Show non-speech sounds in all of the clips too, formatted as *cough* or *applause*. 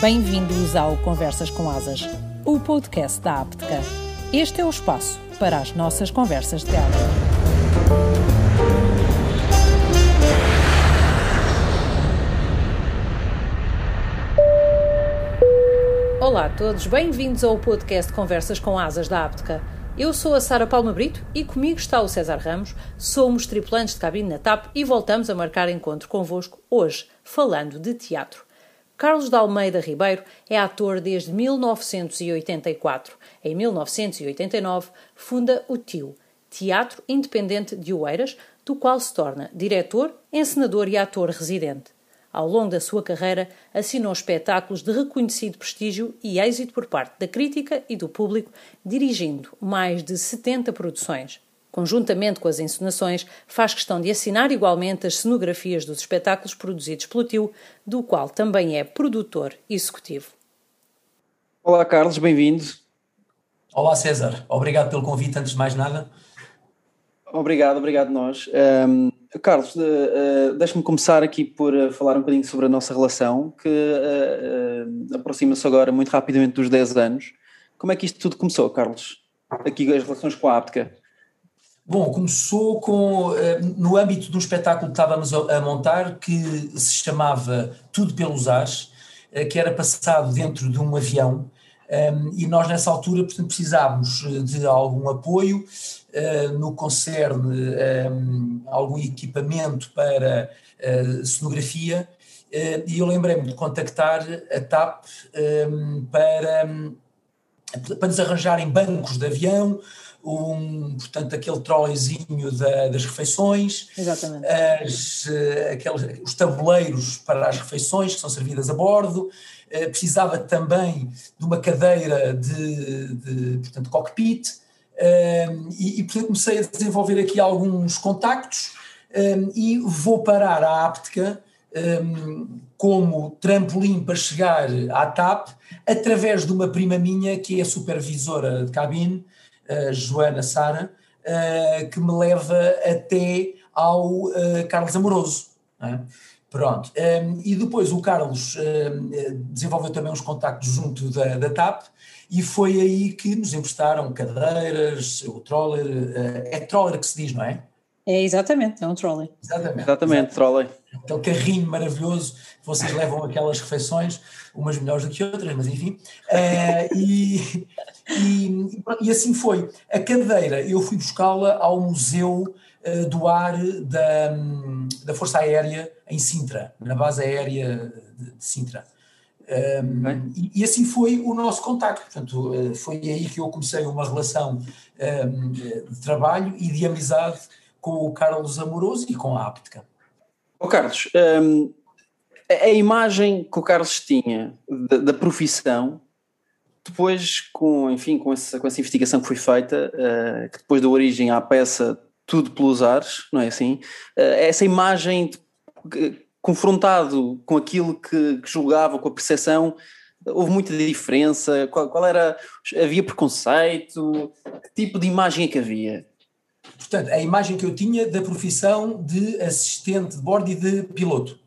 Bem-vindos ao Conversas com Asas, o podcast da Apteca. Este é o espaço para as nossas conversas de gala. Olá a todos, bem-vindos ao podcast Conversas com Asas da Apteca. Eu sou a Sara Palma Brito e comigo está o César Ramos. Somos tripulantes de cabine na TAP e voltamos a marcar encontro convosco hoje, falando de teatro. Carlos de Almeida Ribeiro é ator desde 1984. Em 1989, funda o TIO, Teatro Independente de Oeiras, do qual se torna diretor, encenador e ator residente. Ao longo da sua carreira, assinou espetáculos de reconhecido prestígio e êxito por parte da crítica e do público, dirigindo mais de 70 produções. Conjuntamente com as encenações, faz questão de assinar igualmente as cenografias dos espetáculos produzidos pelo tio, do qual também é produtor executivo. Olá, Carlos, bem-vindo. Olá, César. Obrigado pelo convite, antes de mais nada. Obrigado, obrigado nós. Um, Carlos, uh, uh, deixa-me começar aqui por uh, falar um bocadinho sobre a nossa relação, que aproxima-se agora muito rapidamente dos 10 anos. Como é que isto tudo começou, Carlos? Aqui as relações com a Aptica. Bom, começou com, no âmbito de um espetáculo que estávamos a montar que se chamava Tudo pelos Ares, que era passado dentro de um avião um, e nós nessa altura portanto, precisávamos de algum apoio uh, no concerne um, algum equipamento para cenografia e eu lembrei-me de contactar a TAP um, para, para nos arranjarem bancos de avião, um, portanto, aquele trolleyzinho da, das refeições, as, aqueles, os tabuleiros para as refeições que são servidas a bordo, eh, precisava também de uma cadeira de, de portanto, cockpit, ehm, e, e portanto comecei a desenvolver aqui alguns contactos. Ehm, e vou parar à Aptica ehm, como trampolim para chegar à TAP através de uma prima minha que é supervisora de cabine, a Joana Sara, eh, que me leva até ao eh, Carlos Amoroso. É? Pronto. Um, e depois o Carlos um, desenvolveu também uns contactos junto da, da TAP e foi aí que nos emprestaram cadeiras, o troller. Uh, é troller que se diz, não é? É, exatamente, é um trolley. Exatamente, exatamente trolley. Aquele carrinho maravilhoso, vocês levam aquelas refeições, umas melhores do que outras, mas enfim. Uh, e, e, e, assim foi. A cadeira, eu fui buscá-la ao Museu uh, do Ar da, da Força Aérea em Sintra, na base aérea de, de Sintra. Um, e, e, assim foi o nosso contacto. Portanto, uh, foi aí que eu comecei uma relação um, de trabalho e de amizade com o Carlos Amoroso e com a Aptica. O oh, Carlos, um, a imagem que o Carlos tinha da, da, profissão, depois com, enfim, com essa, com essa investigação que foi feita, uh, que depois deu origem à peça Tudo pelos Ares, não é assim? Uh, essa imagem de confrontado com aquilo que, que, julgava, com a percepção, houve muita diferença? Qual, qual, era? Havia preconceito? Que tipo de imagem é que havia? Portanto, a imagem que eu tinha da profissão de assistente de bordo e de piloto.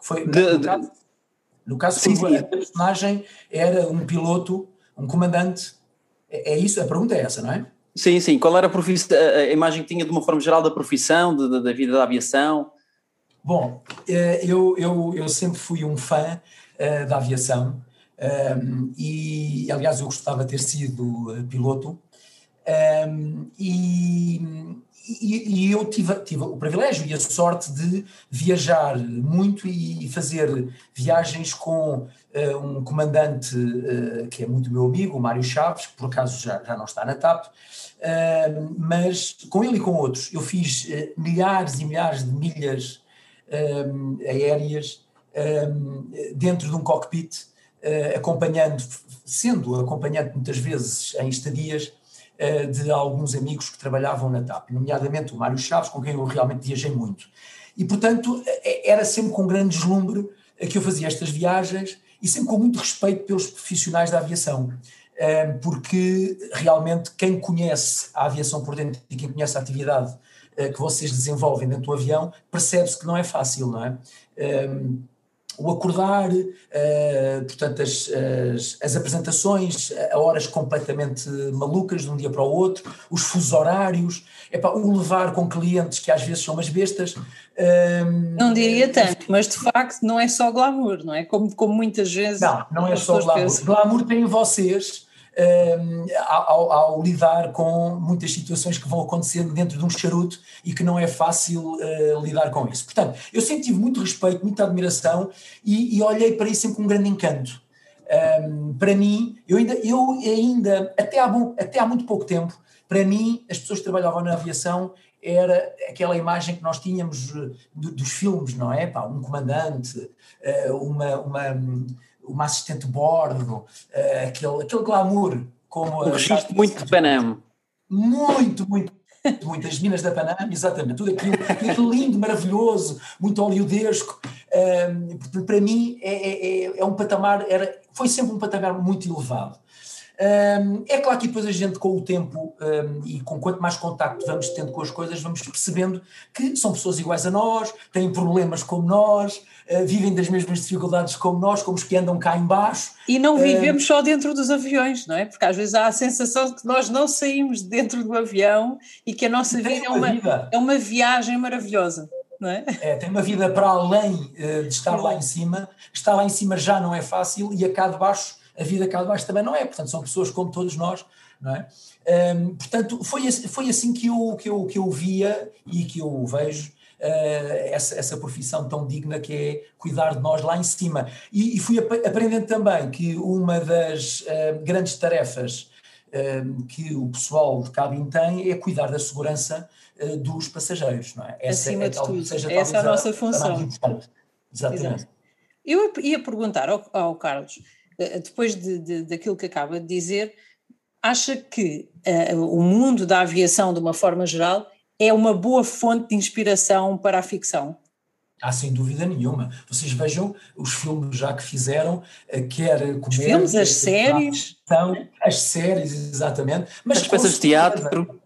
Foi, de, no, caso, no caso, sim, sim. a personagem era um piloto, um comandante. É, é isso? A pergunta é essa, não é? Sim, sim. Qual era a, a imagem que tinha de uma forma geral da profissão, de, de, da vida da aviação? Bom, eh, eu, eu, eu sempre fui um fã uh, da aviação um, e, aliás, eu gostava de ter sido eh, piloto um, e, e, e, eu tive, tive o privilégio e a sorte de viajar muito e fazer viagens com uh, um comandante uh, que é muito meu amigo, o Mário Chaves, que por acaso já, já não está na TAP, uh, mas com ele e com outros. Eu fiz milhares e milhares de milhas aéreas dentro de um cockpit, acompanhando, sendo acompanhante muitas vezes em estadias de alguns amigos que trabalhavam na TAP, nomeadamente o Mário Chaves, com quem eu realmente viajei muito. E, portanto, é, era sempre com grande deslumbre que eu fazia estas viagens e sempre com muito respeito pelos profissionais da aviação porque realmente quem conhece a aviação por dentro e quem conhece a atividade eh, que vocês desenvolvem dentro do avião, percebe-se que não é fácil, não é? O acordar, uh, portanto, as, as, as, apresentações a horas completamente malucas de um dia para o outro, os fusos horários, epá, o levar com clientes que às vezes são umas bestas. Um, não diria tanto, mas de facto não é só glamour, não é? Como, como muitas vezes. Não, não é só glamour. Pensam. Glamour tem vocês um, ao, ao, lidar com muitas situações que vão acontecendo dentro de um charuto e que não é fácil uh, lidar com isso. Portanto, eu sempre tive muito respeito, muita admiração e, e olhei para isso sempre com um grande encanto. Um, para mim, eu ainda, eu ainda até, há até há muito pouco tempo, para mim, as pessoas que trabalhavam na aviação era aquela imagem que nós tínhamos uh, dos filmes, não é? Pá, um comandante, uh, uma, uma uma assistente de bordo, uh, aquele, aquele glamour. Como um registro muito de Panam. Muito, muito, muito. As minas da Panam, exatamente. Tudo aquilo, aquilo lindo, maravilhoso, muito oleodesco. Portanto, para mim é, é, é, um patamar, era, foi sempre um patamar muito elevado. É claro que depois a gente, com o tempo e com quanto mais contacto vamos tendo com as coisas, vamos percebendo que são pessoas iguais a nós, têm problemas como nós, uh, vivem das mesmas dificuldades como nós, como os que andam cá embaixo. E não vivemos só dentro dos aviões, não é? Porque às vezes há a sensação de que nós não saímos dentro do avião e que a nossa vida é uma, vida. é uma viagem maravilhosa. Não é? é, tem uma vida para além uh, de estar lá em cima. Estar lá em cima já não é fácil e a cá de baixo a vida cá de baixo também não é, portanto são pessoas como todos nós, não é? Um, portanto, foi, foi assim que eu, que, eu, que eu via e que eu vejo uh, essa, essa profissão tão digna que é cuidar de nós lá em cima. E, e fui ap aprendendo também que uma das uh, grandes tarefas uh, que o pessoal de cabine tem é cuidar da segurança dos passageiros, não é? Essa Acima é, de tudo. Seja, Essa é a nossa função. Exatamente. Exato. Eu ia perguntar ao, ao Carlos, depois de, de, daquilo que acaba de dizer, acha que uh, o mundo da aviação, de uma forma geral, é uma boa fonte de inspiração para a ficção? Ah, sem dúvida nenhuma. Vocês vejam os filmes já que fizeram, eh, quer comédia... Os filmes, as séries... São as séries, exatamente. Mas as peças de teatro...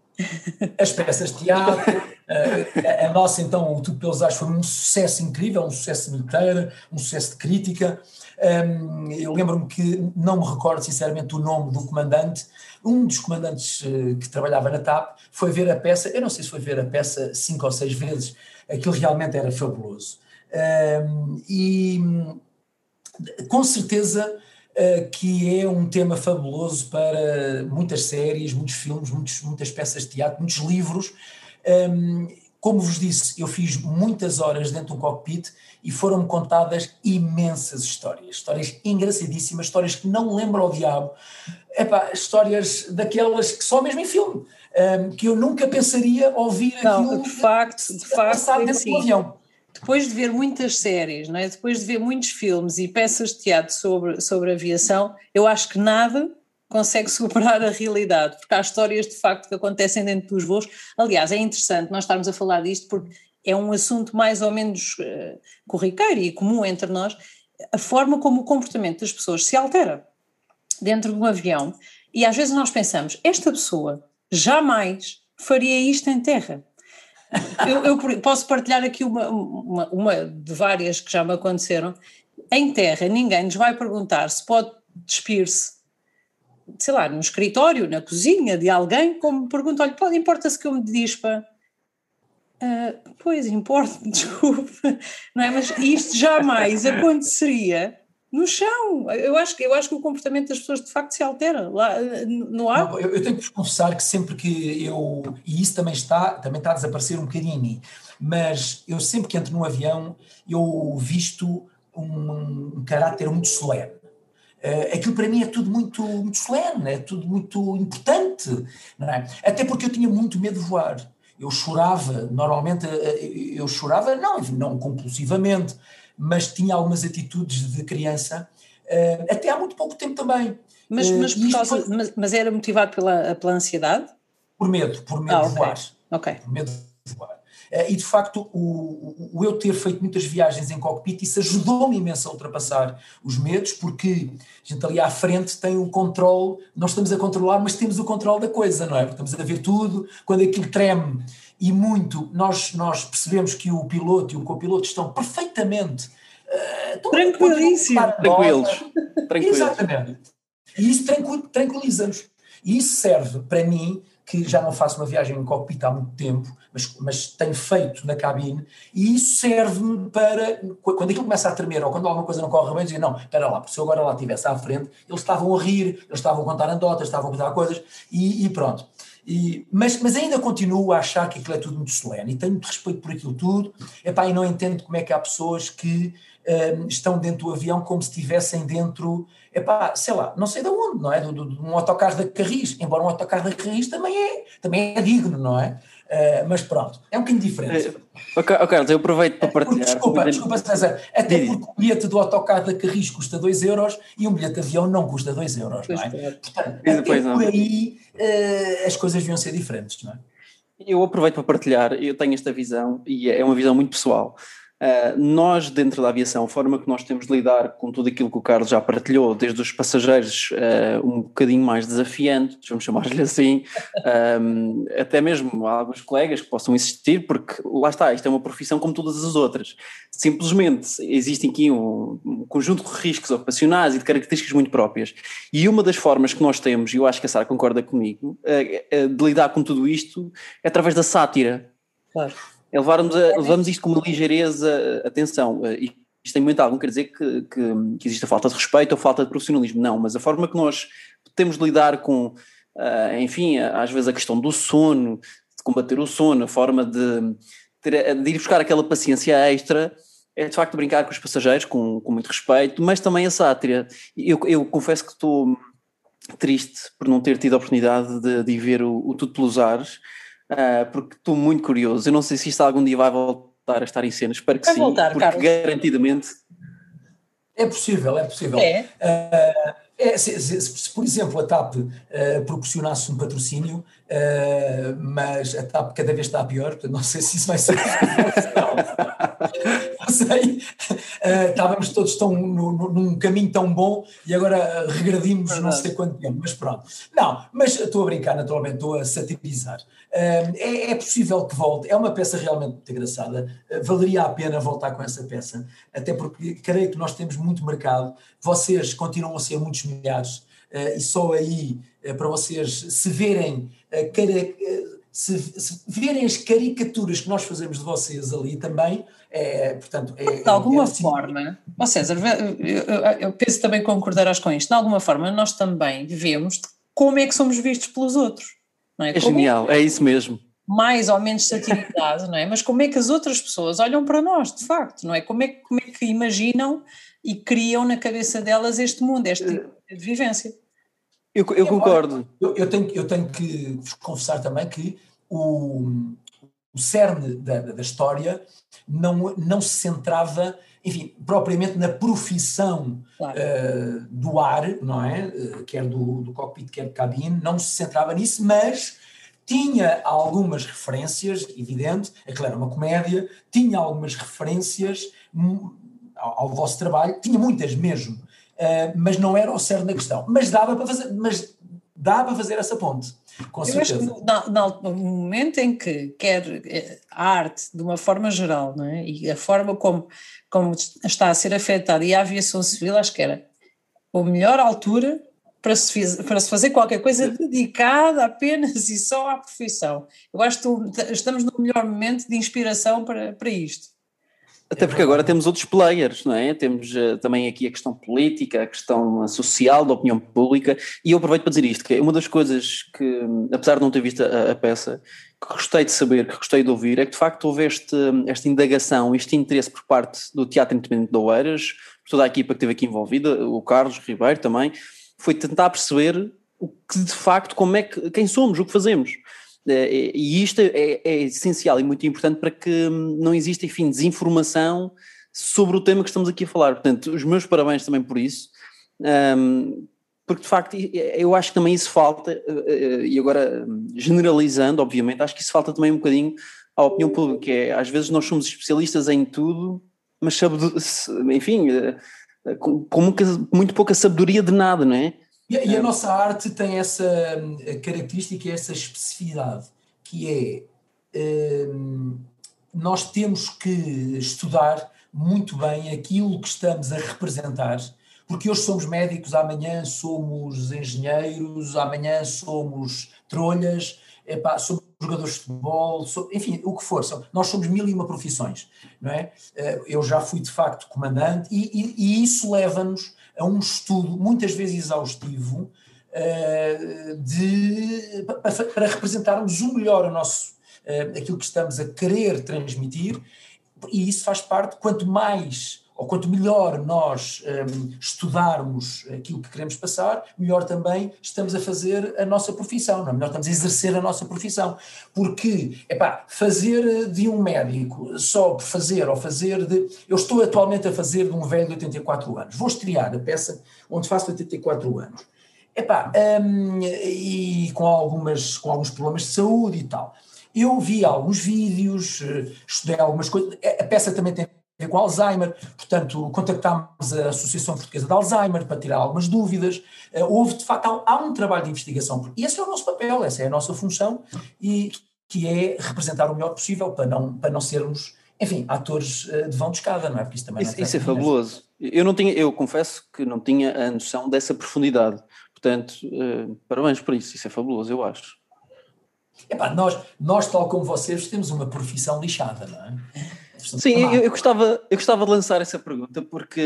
As peças de teatro, a, a, nossa então, o Tudo Pelos Ais foi um sucesso incrível, um sucesso bilheteira, um sucesso de crítica, um, eu lembro-me que não me recordo sinceramente o nome do comandante. Um dos comandantes uh, que trabalhava na TAP foi ver a peça. Eu não sei se foi ver a peça cinco ou seis vezes. Aquilo realmente era fabuloso. Um, e com certeza uh, que é um tema fabuloso para muitas séries, muitos filmes, muitos, muitas peças de teatro, muitos livros. Um, como vos disse, eu fiz muitas horas dentro de um cockpit e foram-me contadas imensas histórias, histórias engraçadíssimas, histórias que não lembro ao diabo, Epá, histórias daquelas que só mesmo em filme, um, que eu nunca pensaria ouvir não, aquilo de facto, de facto, é assim, avião. Depois de ver muitas séries, não é? depois de ver muitos filmes e peças de teatro sobre, sobre aviação, eu acho que nada consegue superar a realidade, porque há histórias de facto que acontecem dentro dos voos. Aliás, é interessante nós estarmos a falar disto porque é um assunto mais ou menos uh, corriqueiro e comum entre nós, a forma como o comportamento das pessoas se altera dentro de um avião e às vezes nós pensamos, esta pessoa jamais faria isto em terra. *laughs* Eu, eu posso partilhar aqui uma, uma, uma de várias que já me aconteceram. Em terra, ninguém nos vai perguntar se pode despir-se sei lá, no escritório, na cozinha de alguém, como pergunta, olha, pode, importa-se que eu me dispa? Uh, pois, importa, *laughs* desculpa, não é? Mas isto jamais aconteceria no chão. Eu acho, que, eu acho que o comportamento das pessoas de facto se altera lá no ar. Não, eu, eu, tenho que vos confessar que sempre que eu. E isso também está, também está a desaparecer um bocadinho em mim, mas eu sempre que entro num avião, eu visto um, um caráter muito solene. Uh, aquilo para mim é tudo muito, muito solene, é tudo muito importante, é? até porque eu tinha muito medo de voar eu chorava, normalmente eh, eu chorava, não, não compulsivamente, mas tinha algumas atitudes de criança, eh, até há muito pouco tempo também. Mas, eh, mas, causa, foi... mas, mas, era motivado pela, pela ansiedade? Por medo, por medo ah, de voar. Ok. Por medo de voar. E de facto, o, o, eu ter feito muitas viagens em cockpit, isso ajudou-me imenso a ultrapassar os medos, porque a gente ali à frente tem o controle, nós estamos a controlar, mas temos o controle da coisa, não é? Estamos a ver tudo, quando aquilo treme e muito, nós, nós percebemos que o piloto e o copiloto estão perfeitamente Uh, Tranquilíssimo. Tranquilos. Tranquilos. Exatamente. E isso tranquiliza-nos. E isso serve para mim que já não faço uma viagem em cockpit há muito tempo, mas, mas tenho feito na cabine, e isso serve-me para, quando aquilo começa a tremer ou quando alguma coisa não corre bem, dizer, não, espera lá, se eu agora lá estivesse à frente, eles estavam a rir, eles estavam a contar anedotas, estavam a contar coisas, e, e pronto. E, mas, mas ainda continuo a achar que aquilo é tudo muito solene, e tenho muito respeito por aquilo tudo, epá, e não entendo como é que há pessoas que um, estão dentro do avião como se estivessem dentro epá, sei lá, não sei de onde, não é? De, de, de um autocarro da Carris, embora um autocarro da Carris também é, também é digno, não é? Uh, mas pronto, é um bocadinho diferente. Uh, ok, Carlos, eu aproveito para partilhar. Desculpa, desculpa, César, até porque o bilhete do autocarro da Carris custa 2 euros e um bilhete de avião não custa 2 euros, não é? Portanto, até por aí uh, as coisas deviam ser diferentes, não é? Eu aproveito para partilhar, eu tenho esta visão e é uma visão muito pessoal. Uh, nós, dentro da aviação, a forma que nós temos de lidar com tudo aquilo que o Carlos já partilhou, desde os passageiros uh, um bocadinho mais desafiantes, vamos chamar-lhe assim, um, até mesmo alguns colegas que possam existir, porque lá está, isto é uma profissão como todas as outras. Simplesmente existem aqui um, um conjunto de riscos ocupacionais e de características muito próprias. E uma das formas que nós temos, e eu acho que a Sara concorda comigo, uh, de lidar com tudo isto é através da sátira. Claro levarmos, a, levamos isto com uma ligeireza, atenção, eh, isto tem muito algum, quer dizer que, que, que existe a falta de respeito ou falta de profissionalismo, não, mas a forma que nós temos de lidar com, uh, enfim, às vezes a questão do sono, de combater o sono, a forma de, ter, de ir buscar aquela paciência extra, é de facto brincar com os passageiros com, com muito respeito, mas também a sátira. Eu, eu confesso que estou triste por não ter tido a oportunidade de, de ver o, o Tudo pelos Ares, uh, porque estou muito curioso. Eu não sei se isto algum dia vai voltar a estar em cena, espero que vai sim, voltar, porque Carlos. garantidamente. É possível, é possível. É. Uh, é, se, se, se, por exemplo, a TAP uh, proporcionasse um patrocínio, uh, mas a TAP cada vez está pior, portanto não sei se isso vai ser. *laughs* sei. Uh, estávamos todos tão, no, no, num caminho tão bom e agora regredimos Verdade. não sei quanto tempo, mas pronto. Não, mas estou a brincar, naturalmente, estou a satirizar. É, é, possível que volte, é uma peça realmente muito engraçada, valeria a pena voltar com essa peça, até porque creio que nós temos muito mercado, vocês continuam a ser muitos milhares, e só aí para vocês se verem, se, se verem as caricaturas que nós fazemos de vocês ali também, é, portanto, é, de alguma é assim, forma, ó César, eu, penso também concordarás com isto, de alguma forma nós também vivemos como é que somos vistos pelos outros. Não é? é genial, é, é isso mesmo. Mais ou menos satiridade, *laughs* não é? Mas como é que as outras pessoas olham para nós, de facto, não é? Como é, como é que imaginam e criam na cabeça delas este mundo, este tipo de vivência? Eu, eu concordo. Eu, eu, tenho, eu tenho que vos confessar também que o, o cerne da, da história não, não se centrava, enfim, propriamente na profissão claro. uh, do ar, não é? Uh, quer do, do cockpit, quer de cabine, não se centrava nisso, mas tinha algumas referências, evidente, aquilo era uma comédia, tinha algumas referências hum, ao, ao vosso trabalho, tinha muitas mesmo, uh, mas não era o cerne da questão. Mas dava para fazer, mas dava para fazer essa ponte. Com Eu acho que no, momento em que quer eh, a arte, de uma forma geral, não é? e a forma como, como está a ser afetada, e a aviação civil, acho que era a melhor altura para se, para se fazer qualquer coisa dedicada apenas e só à profissão. Eu acho que estamos no melhor momento de inspiração para, para isto. Até porque agora temos outros players, não é? Temos uh, também aqui a questão política, a questão social, da opinião pública, e eu aproveito para dizer isto, que é uma das coisas que, apesar de não ter visto a, a, peça, que gostei de saber, que gostei de ouvir, é que de facto houve este, esta indagação, este interesse por parte do Teatro Independente de Oeiras, toda a equipa que esteve aqui envolvida, o Carlos Ribeiro também, foi tentar perceber o que de facto, como é que, quem somos, o que fazemos. Eh, e isto é, é, essencial e muito importante para que não exista, enfim, desinformação sobre o tema que estamos aqui a falar. Portanto, os meus parabéns também por isso, um, porque de facto eu acho que também isso falta, eh, eh, e agora generalizando, obviamente, acho que isso falta também um bocadinho à opinião pública, é às vezes nós somos especialistas em tudo, mas enfim, com muito pouca sabedoria de nada, não é? E, e a nossa arte tem essa hum, característica, essa especificidade, que é um, nós temos que estudar muito bem aquilo que estamos a representar, porque hoje somos médicos, amanhã somos engenheiros, amanhã somos trolhas, epá, somos jogadores de futebol, enfim, o que for, nós somos mil e uma profissões, não é? Eh, eu já fui de facto comandante e, e, e isso leva-nos a um estudo muitas vezes exaustivo uh, de, para, representarmos o melhor o nosso, uh, aquilo que estamos a querer transmitir e isso faz parte, quanto mais ou quanto melhor nós um, estudarmos aquilo que queremos passar, melhor também estamos a fazer a nossa profissão, não é? melhor estamos a exercer a nossa profissão. Porque, epá, fazer de um médico só por fazer, ou fazer de. Eu estou atualmente a fazer de um velho de 84 anos. Vou estrear a peça onde faço 84 anos. Epá, um, e com, algumas, com alguns problemas de saúde e tal. Eu vi alguns vídeos, eh, estudei algumas coisas. A peça também tem com Alzheimer, portanto, contactámos a Associação Portuguesa de Alzheimer para tirar algumas dúvidas. Uh, houve, de facto, há, um trabalho de investigação, e esse é o nosso papel, essa é a nossa função, e que é representar o melhor possível para não, para não sermos, enfim, atores uh, de vão de escada, não é? Porque isso também isso, é isso é fabuloso. Eu, não tinha, eu confesso que não tinha a noção dessa profundidade, portanto, uh, parabéns por isso, isso é fabuloso, eu acho. Epá, nós, nós, tal como vocês, temos uma profissão lixada, não é? Sim, eu, eu, gostava, eu gostava de lançar essa pergunta porque,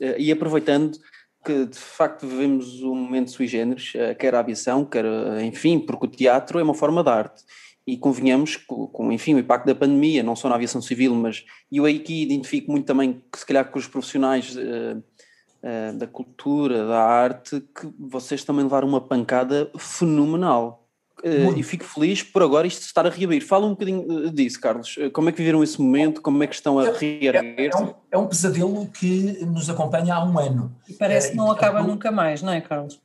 eh, e aproveitando que de facto vivemos um momento sui generis, eh, quer a aviação, quer, eh, enfim, porque o teatro é uma forma de arte. E convenhamos com, com, enfim, o impacto da pandemia, não só na aviação civil, mas eu aqui identifico muito também, que se calhar com os profissionais uh, uh, da cultura, da arte, que vocês também levaram uma pancada fenomenal. Uh, e fico feliz por agora isto estar a reabrir. Fala um bocadinho eh, disso, Carlos. Eh, como é que viveram esse momento? Como é que estão a reerguer? É, é, um, é um pesadelo que nos acompanha há um ano. E parece que não acaba nunca mais, não é, Carlos?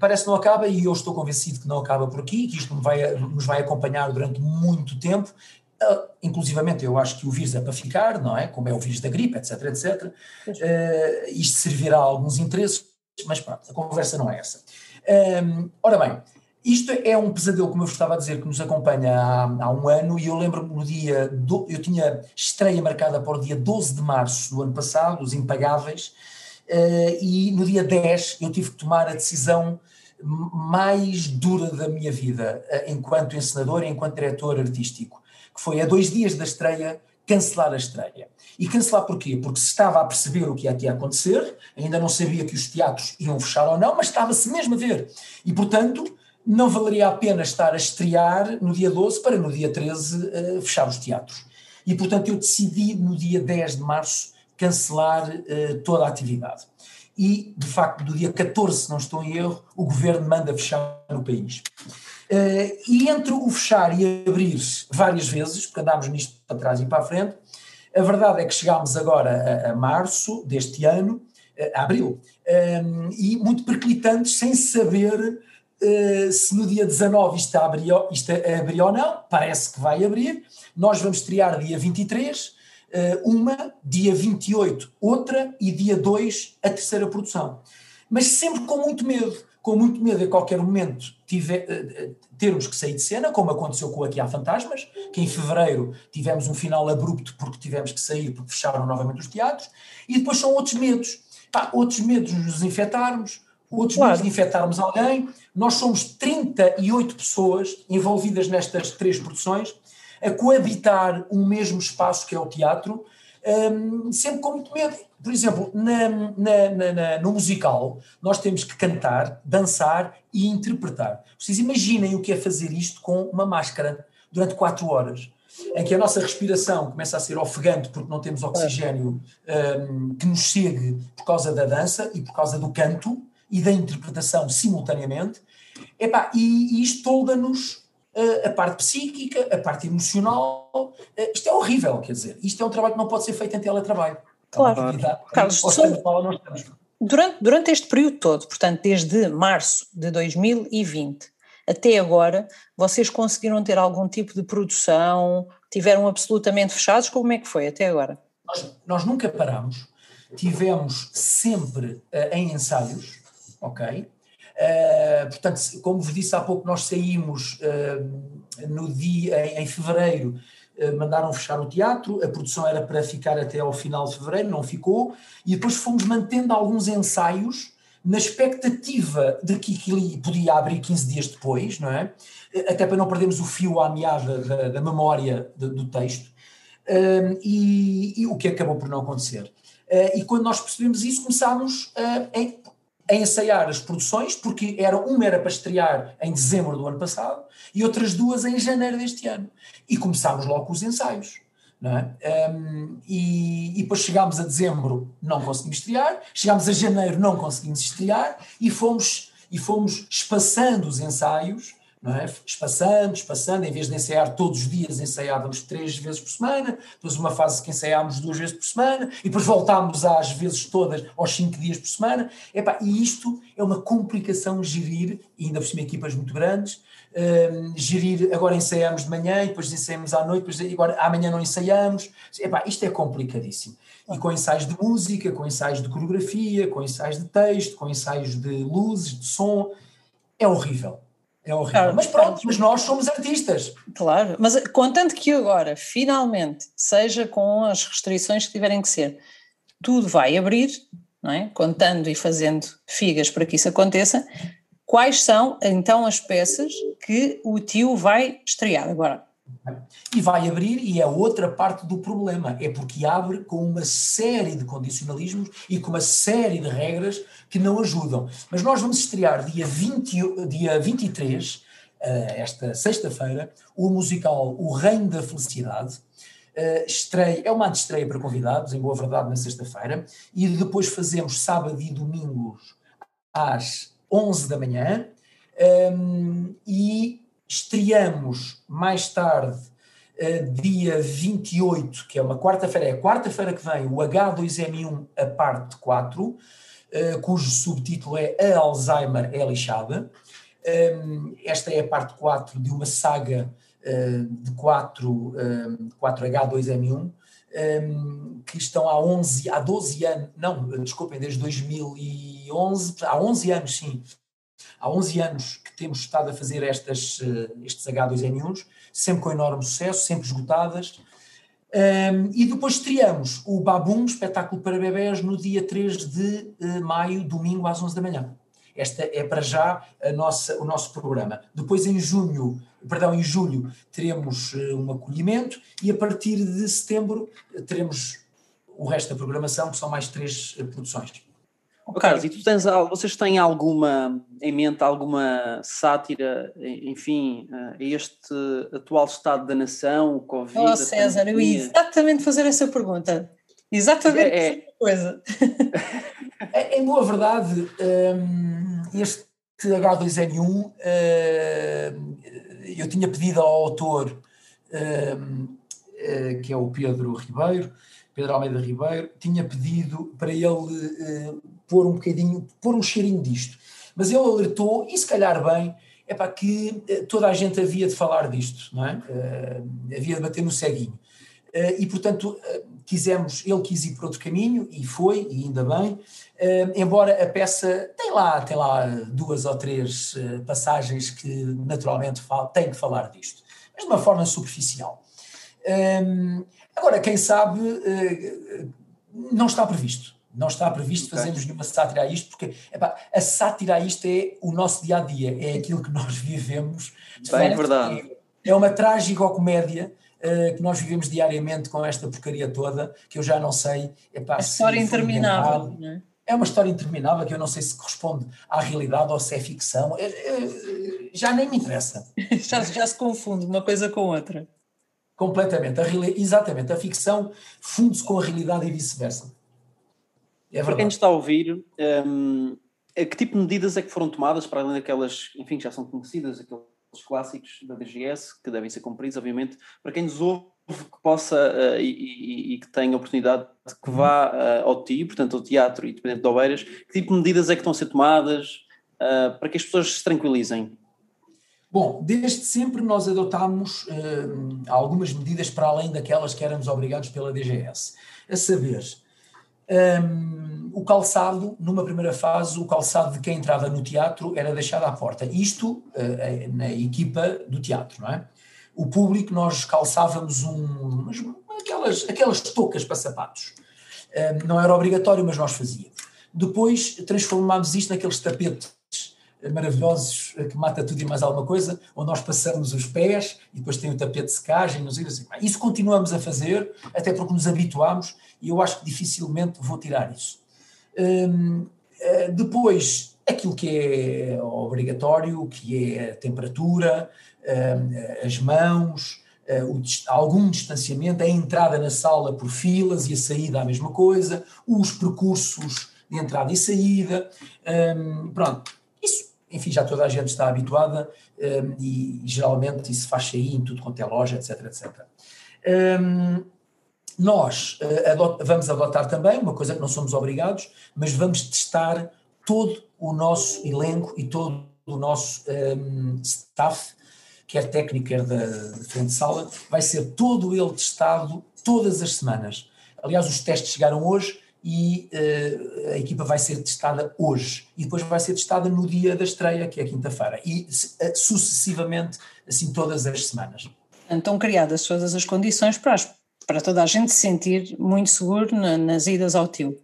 Parece que não acaba e eu estou convencido que não acaba por aqui, que isto nos vai, nos vai acompanhar durante muito tempo. Uh, inclusivamente, eu acho que o vírus é para ficar, não é? Como é o vírus da gripe, etc, etc. Uh, isto servirá a alguns interesses, mas pronto, a conversa não é essa. ora bem, isto é um pesadelo, como eu estava a dizer, que nos acompanha há, há um ano, e eu lembro-me no dia. Do, eu tinha estreia marcada para o dia 12 de março do ano passado, Os Impagáveis, uh, e no dia 10 eu tive que tomar a decisão mais dura da minha vida, uh, enquanto encenador e enquanto diretor artístico, que foi a dois dias da estreia cancelar a estreia. E cancelar porquê? Porque se estava a perceber o que ia acontecer, ainda não sabia que os teatros iam fechar ou não, mas estava-se mesmo a ver. E, portanto, não valeria a pena estar a estrear no dia 12 para no dia 13 uh, eh, fechar os teatros. E, portanto, eu decidi no dia 10 de março cancelar uh, toda a atividade. E, de facto, do dia 14, se não estou em erro, o governo manda fechar no país. Uh, e entre o fechar e abrir várias vezes, porque andámos nisto para trás e para a frente, a verdade é que chegámos agora a, a março deste ano, a abril, um, e muito perclitantes, sem saber eh, se no dia 19 isto, abre, isto abrir ou não, parece que vai abrir. Nós vamos estrear dia 23, eh, uma, dia 28, outra e dia 2 a terceira produção. Mas sempre com muito medo, com muito medo a qualquer momento tiver, eh, termos que sair de cena, como aconteceu com Aqui Há Fantasmas, que em fevereiro tivemos um final abrupto porque tivemos que sair porque fecharam novamente os teatros, e depois são outros medos. Pá, outros medos de nos infectarmos, outros claro. de infectarmos alguém. Nós somos 38 pessoas envolvidas nestas três produções, a coabitar um mesmo espaço que é o teatro, um, sempre com muito medo. Por exemplo, na, na, na, no musical, nós temos que cantar, dançar e interpretar. Vocês imaginem o que é fazer isto com uma máscara durante quatro horas em que a nossa respiração começa a ser ofegante porque não temos oxigênio um, que nos chegue por causa da dança e por causa do canto, e da interpretação simultaneamente, epá, e, e isto tolda-nos uh, a parte psíquica, a parte emocional, uh, isto é horrível, quer dizer, isto é um trabalho que não pode ser feito em teletrabalho. Claro, Carlos, durante, durante este período todo, portanto desde março de 2020 até agora, vocês conseguiram ter algum tipo de produção, tiveram absolutamente fechados, como é que foi até agora? Nós, nós nunca paramos, tivemos sempre uh, em ensaios, ok? Uh, portanto, como vos disse há pouco, nós saímos uh, no dia, em, em, fevereiro, mandaram fechar o teatro, a produção era para ficar até ao final de fevereiro, não ficou, e depois fomos mantendo alguns ensaios na expectativa de que aquilo podia abrir 15 dias depois, não é? Até para não perdermos o fio à meada da, da memória do texto, um, e, e, o que acabou por não acontecer. Uh, e quando nós percebemos isso, começámos uh, em, a ensaiar as produções, porque era, uma era para estrear em dezembro do ano passado e outras duas em janeiro deste ano. E começámos logo com os ensaios. É? Um, e, e, depois chegámos a dezembro, não conseguimos estrear, chegámos a janeiro, não conseguimos estrear, e fomos, e fomos espaçando os ensaios, não é? espaçando, espaçando, em vez de ensaiar todos os dias, ensaiávamos três vezes por semana, depois uma fase que ensaiámos duas vezes por semana, e depois voltámos às vezes todas aos cinco dias por semana. Epá, e isto é uma complicação gerir, e ainda por cima equipas muito grandes, um, gerir, agora ensaiamos de manhã, depois ensaiamos à noite, depois agora amanhã não ensaiamos. Epá, isto é complicadíssimo. E com ensaios de música, com ensaios de coreografia, com ensaios de texto, com ensaios de luzes, de som, é horrível. É horrível. Claro, mas pronto, mas nós somos artistas. Claro, mas contanto que agora, finalmente, seja com as restrições que tiverem que ser, tudo vai abrir, não é? Contando e fazendo figas para que isso aconteça, quais são então as peças que o tio vai estrear agora? E vai abrir, e é outra parte do problema, é porque abre com uma série de condicionalismos e com uma série de regras que não ajudam. Mas nós vamos estrear dia, 20, dia 23, eh, esta sexta-feira, o musical O Reino da Felicidade. Uh, estreia, é uma estreia para convidados, em boa verdade, na sexta-feira, e depois fazemos sábado e domingos às 11 da manhã, um, e estreamos mais tarde, uh, dia 28, que é uma quarta-feira, é a quarta-feira que vem, o H2M1, a parte 4, uh, cujo subtítulo é A Alzheimer é lixada. Um, esta é a parte 4 de uma saga de 4, um, 4H2M1, um, que estão há 11, há 12 anos, não, desculpem, desde 2011, há 11 anos, sim, há 11 anos que temos estado a fazer estas, uh, estes H2N1s, sempre com enorme sucesso, sempre esgotadas, um, e depois estreamos o Babum, espetáculo para bebés, no dia 3 de uh, maio, domingo às 11 da manhã. Esta é para já nossa, o nosso programa. Depois em junho, perdão, em julho teremos uh, um acolhimento e a partir de setembro teremos o resto da programação, que são mais três produções. Okay. Carlos, e tu tens, vocês têm alguma em mente alguma sátira, enfim, a este atual estado da nação, o Covid? Oh, César, eu ia exatamente fazer essa pergunta. Exatamente é, essa coisa. *laughs* É, em boa verdade, hum, este H2N1, hum, eu tinha pedido ao autor, hum, eh, que é o Pedro Ribeiro, Pedro Almeida Ribeiro, tinha pedido para ele pôr um bocadinho, pôr um cheirinho disto. Mas ele alertou, e se calhar bem, é para que eh, toda a gente havia de falar disto, não é? Uh, havia de bater no ceguinho. Uh, e, portanto, uh, quisemos, ele quis ir por outro caminho, e foi, e ainda bem, embora a peça tem lá, tem lá duas ou três passagens que naturalmente fala, tem que falar disto, mas de uma forma superficial. agora, quem sabe, não está previsto não está previsto okay. fazermos nenhuma sátira a isto, porque epá, a sátira a isto é o nosso dia a dia, é aquilo que nós vivemos. Bem, é verdade. É, uma trágica comédia uh, que nós vivemos diariamente com esta porcaria toda, que eu já não sei. Epá, a história interminável. É? é uma história interminável que eu não sei se corresponde à realidade ou se é ficção. É, é, já nem me interessa. *laughs* já, já se confunde uma coisa com outra. Completamente. A, exatamente. A ficção funde-se com a realidade e vice-versa. É para quem está a ouvir, um, que tipo de medidas é que foram tomadas, para além daquelas, enfim, que já são conhecidas, aqueles clássicos da DGS, que devem ser cumpridos, obviamente, para quem nos ouve, que possa uh, e, e, e, que tenha oportunidade de que vá uh, ao TI, portanto ao teatro e dependente de Oeiras, que tipo de medidas é que estão a ser tomadas uh, para que as pessoas se tranquilizem? Bom, desde sempre nós adotámos algumas medidas para além daquelas que éramos obrigados pela DGS. A saber, um, o calçado, numa primeira fase, o calçado de quem entrava no teatro era deixado à porta. Isto uh, na equipa do teatro, não é? o público, nós calçávamos um, aquelas, aquelas toucas para sapatos. Um, não era obrigatório, mas nós fazíamos. Depois transformámos isto naqueles tapetes maravilhosos que mata tudo e mais alguma coisa, onde nós passamos os pés e depois tem o tapete de secagem, nos assim. Isso continuamos a fazer, até porque nos habituámos e eu acho que dificilmente vou tirar isso. Um, eh, depois, aquilo que é obrigatório, que é a temperatura, um, as mãos, o, algum distanciamento, a entrada na sala por filas e a saída a mesma coisa, os percursos de entrada e saída, um, pronto, enfim, já toda a gente está habituada um, e, geralmente isso faz sair em tudo quanto é loja, etc, etc. Um, nós uh, adot vamos adotar também uma coisa que não somos obrigados, mas vamos testar todo o nosso elenco e todo o nosso um, staff, quer técnico, quer da, da frente de sala, vai ser todo ele testado todas as semanas. Aliás, os testes chegaram hoje e uh, a equipa vai ser testada hoje e depois vai ser testada no dia da estreia, que é quinta-feira, e uh, sucessivamente, assim, todas as semanas. Então, criadas todas as condições para, as, para toda a gente se sentir muito seguro na, nas idas ao tio.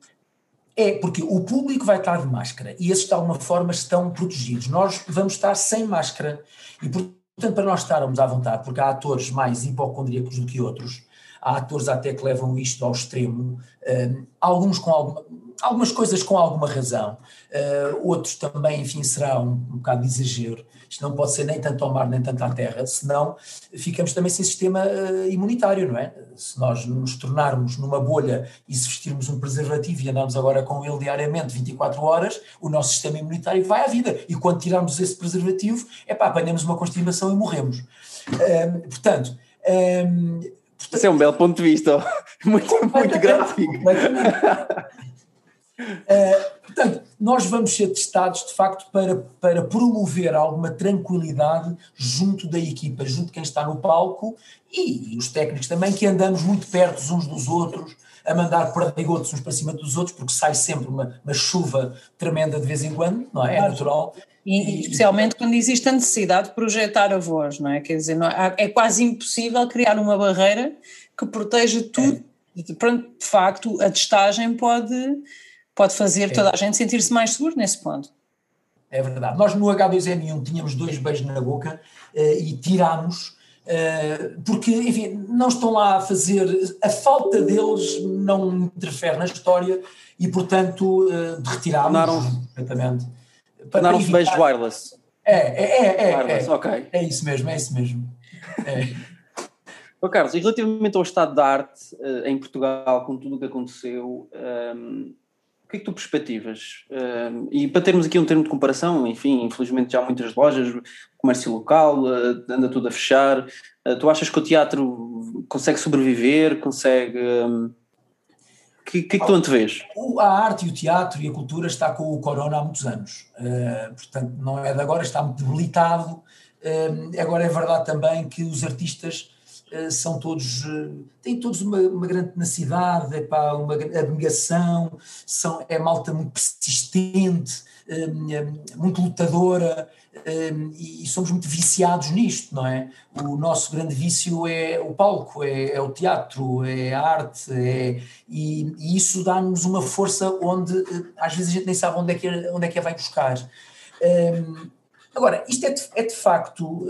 É, porque o público vai estar de máscara e esses de alguma forma estão protegidos. Nós vamos estar sem máscara e, portanto, para nós estarmos à vontade, porque há atores mais hipocondríacos do que outros, há atores até que levam isto ao extremo, uh, alguns com alguma, algumas coisas com alguma razão, uh, outros também, enfim, será um, um bocado de exagero. Isto não pode ser nem tanto ao mar nem tanto à terra, senão ficamos também sem sistema uh, imunitário, não é? Se nós nos tornarmos numa bolha e se vestirmos um preservativo e andarmos agora com ele diariamente 24 horas, o nosso sistema imunitário vai à vida. E quando tirarmos esse preservativo, é pá, apanhamos uma constipação e morremos. Uh, portanto, um, isso é um belo ponto de vista, *laughs* muito, muito gráfico. Uh, *laughs* portanto, nós vamos ser testados de facto para, para promover alguma tranquilidade junto da equipa, junto de quem está no palco e, e os técnicos também, que andamos muito perto uns dos outros, a mandar perdigotos uns para cima dos outros, porque sai sempre uma, uma chuva tremenda de vez em quando, não é? É natural. E, especialmente quando existe a necessidade de projetar a voz, não é? Quer dizer, não é, é quase impossível criar uma barreira que proteja tudo. É. De, de facto, a testagem pode, pode fazer é. toda a gente sentir-se mais seguro nesse ponto. É verdade. Nós no H2N1 tínhamos dois beijos na boca uh, e tirámos, uh, porque, enfim, não estão lá a fazer. A falta deles não interfere na história e, portanto, uh, retirámos completamente Tornaram-se beijos wireless. É, é, é. é, wireless, é, ok. É isso mesmo, é isso mesmo. É. Oh, Carlos, e relativamente ao estado da arte uh, em Portugal, com tudo o que aconteceu, um, ehm, que é que tu perspectivas? Ehm, e para termos aqui um termo de comparação, enfim, infelizmente já há muitas lojas, comércio local, uh, anda tudo a fechar. Uh, tu achas que o teatro consegue sobreviver, consegue. Um, que, que, é que tu antevês? A arte e o teatro e a cultura está com o corona há muitos anos. Uh, portanto, não é de agora, está muito debilitado. Uh, agora é verdade também que os artistas uh, são todos, têm todos uma, uma grande tenacidade, é pá, uma abnegação, são, é malta muito persistente, muito lutadora, e somos muito viciados nisto, não é? O nosso grande vício é o palco, é, é o teatro, é a arte, é, e, e isso dá-nos uma força onde eh, às vezes a gente nem sabe onde é que, onde é que a vai buscar. Agora, isto é de, é de facto